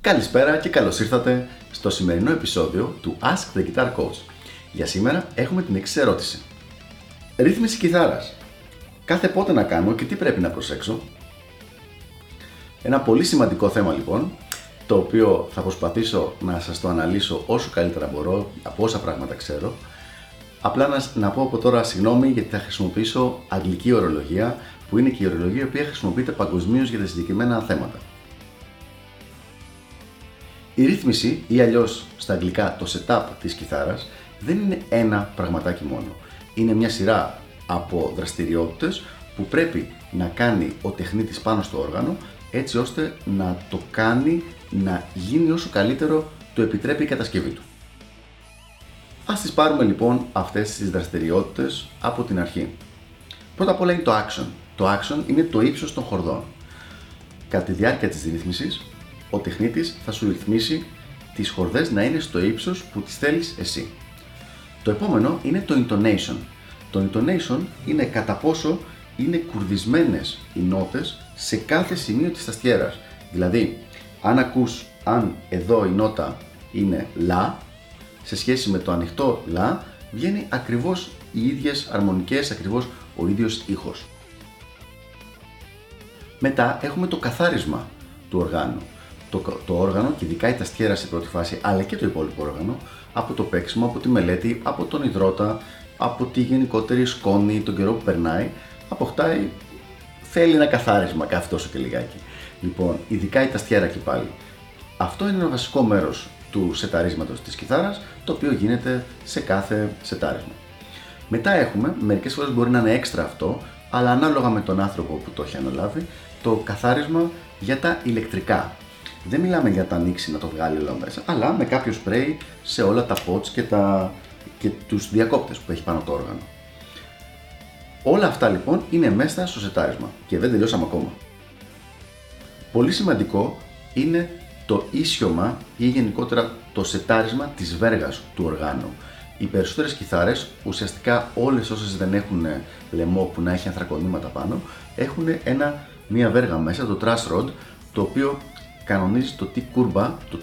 Καλησπέρα και καλώς ήρθατε στο σημερινό επεισόδιο του Ask the Guitar Coach. Για σήμερα έχουμε την εξής ερώτηση. Ρύθμιση κιθάρας. Κάθε πότε να κάνω και τι πρέπει να προσέξω; Ένα πολύ σημαντικό θέμα λοιπόν, το οποίο θα προσπαθήσω να σας το αναλύσω όσο καλύτερα μπορώ, από όσα πράγματα ξέρω. Απλά να, να πω από τώρα συγγνώμη γιατί θα χρησιμοποιήσω αγγλική ορολογία, που είναι και η ορολογία η οποία χρησιμοποιείται παγκοσμίως για τα συγκεκριμένα θέματα. Η ρύθμιση ή αλλιώς στα αγγλικά το setup της κιθάρας δεν είναι ένα πραγματάκι μόνο. Είναι μια σειρά από δραστηριότητες που πρέπει να κάνει ο τεχνίτης πάνω στο όργανο έτσι ώστε να το κάνει να γίνει όσο καλύτερο το επιτρέπει η κατασκευή του. Ας τις πάρουμε λοιπόν αυτές τις δραστηριότητες από την αρχή. Πρώτα απ' όλα είναι το action. Το action είναι το ύψος των χορδών. Κατά τη διάρκεια της ρύθμισης, ο τεχνίτης θα σου ρυθμίσει τις χορδές να είναι στο ύψος που τις θέλεις εσύ. Το επόμενο είναι το intonation. Το intonation είναι κατά πόσο είναι κουρδισμένες οι νότες σε κάθε σημείο της αστιέρας. Δηλαδή, αν ακούς αν εδώ η νότα είναι λα, σε σχέση με το ανοιχτό λα, βγαίνει ακριβώς οι ίδιες αρμονικές, ακριβώς ο ίδιος ήχος. Μετά έχουμε το καθάρισμα του οργάνου το, το όργανο και ειδικά η ταστιέρα σε πρώτη φάση, αλλά και το υπόλοιπο όργανο, από το παίξιμο, από τη μελέτη, από τον υδρότα, από τη γενικότερη σκόνη, τον καιρό που περνάει, αποκτάει, θέλει ένα καθάρισμα κάθε τόσο και λιγάκι. Λοιπόν, ειδικά η ταστιέρα και πάλι. Αυτό είναι ένα βασικό μέρος του σεταρίσματος της κιθάρας, το οποίο γίνεται σε κάθε σετάρισμα. Μετά έχουμε, μερικές φορές μπορεί να είναι έξτρα αυτό, αλλά ανάλογα με τον άνθρωπο που το έχει αναλάβει, το καθάρισμα για τα ηλεκτρικά. Δεν μιλάμε για τα ανοίξει να το βγάλει όλα μέσα, αλλά με κάποιο σπρέι σε όλα τα pots και, τα, και τους διακόπτες που έχει πάνω το όργανο. Όλα αυτά λοιπόν είναι μέσα στο σετάρισμα και δεν τελειώσαμε ακόμα. Πολύ σημαντικό είναι το ίσιωμα ή γενικότερα το σετάρισμα της βέργας του οργάνου. Οι περισσότερες κιθάρες, ουσιαστικά όλες όσες δεν έχουν λαιμό που να έχει ανθρακονήματα πάνω, έχουν ένα, μία βέργα μέσα, το truss rod, το οποίο κανονίζει το τι κούρμπα, το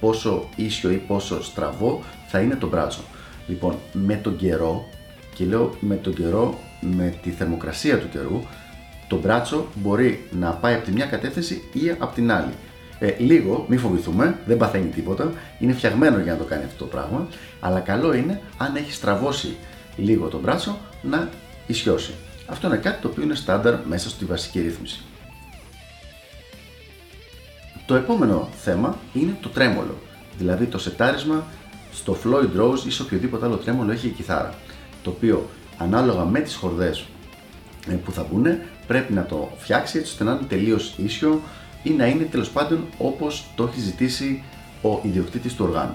πόσο ίσιο ή πόσο στραβό θα είναι το μπράτσο. Λοιπόν, με τον καιρό, και λέω με τον καιρό, με τη θερμοκρασία του καιρού, το μπράτσο μπορεί να πάει από τη μια κατεύθυνση ή από την άλλη. Ε, λίγο, μη φοβηθούμε, δεν παθαίνει τίποτα, είναι φτιαγμένο για να το κάνει αυτό το πράγμα, αλλά καλό είναι αν έχει στραβώσει λίγο το μπράτσο να ισιώσει. Αυτό είναι κάτι το οποίο είναι στάνταρ μέσα στη βασική ρύθμιση. Το επόμενο θέμα είναι το τρέμολο, δηλαδή το σετάρισμα στο Floyd Rose ή σε οποιοδήποτε άλλο τρέμολο έχει η κιθάρα, το οποίο ανάλογα με τις χορδές ε, που θα μπουν πρέπει να το φτιάξει έτσι ώστε να είναι τελείως ίσιο ή να είναι τέλος πάντων όπως το έχει ζητήσει ο ιδιοκτήτης του οργάνου.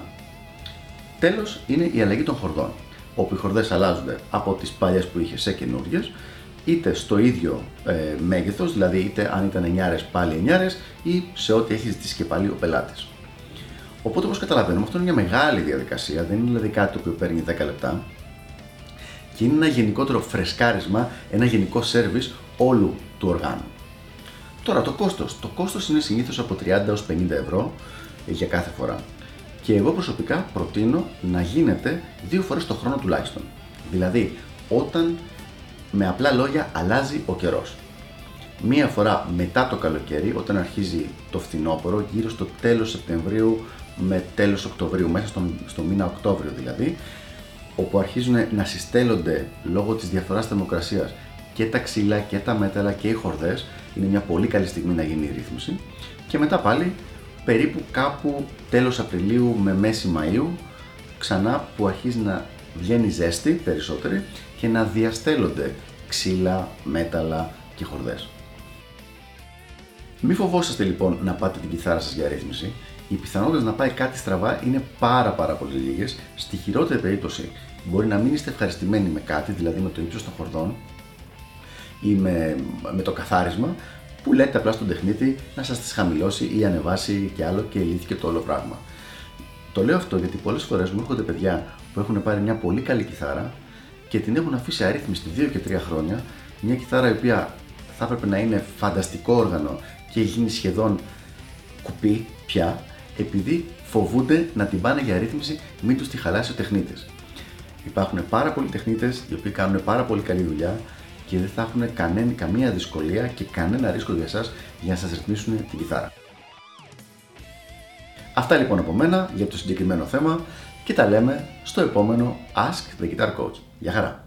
Τέλος είναι η αλλαγή των χορδών, όπου οι χορδές αλλάζονται από τις παλιές που είχε σε καινούργιες είτε στο ίδιο ε, μέγεθος, δηλαδή είτε αν ήταν 9 πάλι 9 ή σε ό,τι έχει ζητήσει και πάλι ο πελάτης. Οπότε όπως καταλαβαίνουμε αυτό είναι μια μεγάλη διαδικασία, δεν είναι δηλαδή κάτι που παίρνει 10 λεπτά και είναι ένα γενικότερο φρεσκάρισμα, ένα γενικό σερβις όλου του οργάνου. Τώρα το κόστος. Το κόστος είναι συνήθως από 30 έως 50 ευρώ για κάθε φορά. Και εγώ προσωπικά προτείνω να γίνεται δύο φορές το χρόνο τουλάχιστον. Δηλαδή, όταν με απλά λόγια αλλάζει ο καιρός. Μία φορά μετά το καλοκαίρι, όταν αρχίζει το φθινόπωρο, γύρω στο τέλος Σεπτεμβρίου με τέλος Οκτωβρίου, μέσα στον, στο μήνα Οκτώβριο δηλαδή, όπου αρχίζουν να συστέλλονται λόγω της διαφοράς θερμοκρασίας και τα ξύλα και τα μέταλλα και οι χορδές, είναι μια πολύ καλή στιγμή να γίνει η ρύθμιση. Και μετά πάλι περίπου κάπου τέλος Απριλίου με μέση Μαΐου, ξανά που αρχίζει να βγαίνει ζέστη περισσότερη και να διαστέλλονται ξύλα, μέταλλα και χορδές. Μη φοβόσαστε λοιπόν να πάτε την κιθάρα σας για ρύθμιση. Οι πιθανότητες να πάει κάτι στραβά είναι πάρα πάρα πολύ λίγες. Στη χειρότερη περίπτωση μπορεί να μην είστε ευχαριστημένοι με κάτι, δηλαδή με το ύψος των χορδών ή με, με το καθάρισμα, που λέτε απλά στον τεχνίτη να σας τις χαμηλώσει ή ανεβάσει και άλλο και λύθηκε το όλο πράγμα. Το λέω αυτό γιατί πολλές φορές μου έρχονται παιδιά που έχουν πάρει μια πολύ καλή κιθάρα και την έχουν αφήσει αρρύθμιστη 2 και 3 χρόνια. Μια κιθάρα η οποία θα έπρεπε να είναι φανταστικό όργανο και έχει γίνει σχεδόν κουπί πια, επειδή φοβούνται να την πάνε για ρύθμιση, μην τους τη χαλάσει ο τεχνίτης. Υπάρχουν πάρα πολλοί τεχνίτες οι οποίοι κάνουν πάρα πολύ καλή δουλειά και δεν θα έχουν κανένα, καμία δυσκολία και κανένα ρίσκο για εσάς για να σας ρυθμίσουν την κιθάρα. Αυτά λοιπόν από μένα για το συγκεκριμένο θέμα και τα λέμε στο επόμενο Ask the Guitar Coach. Γεια χαρά!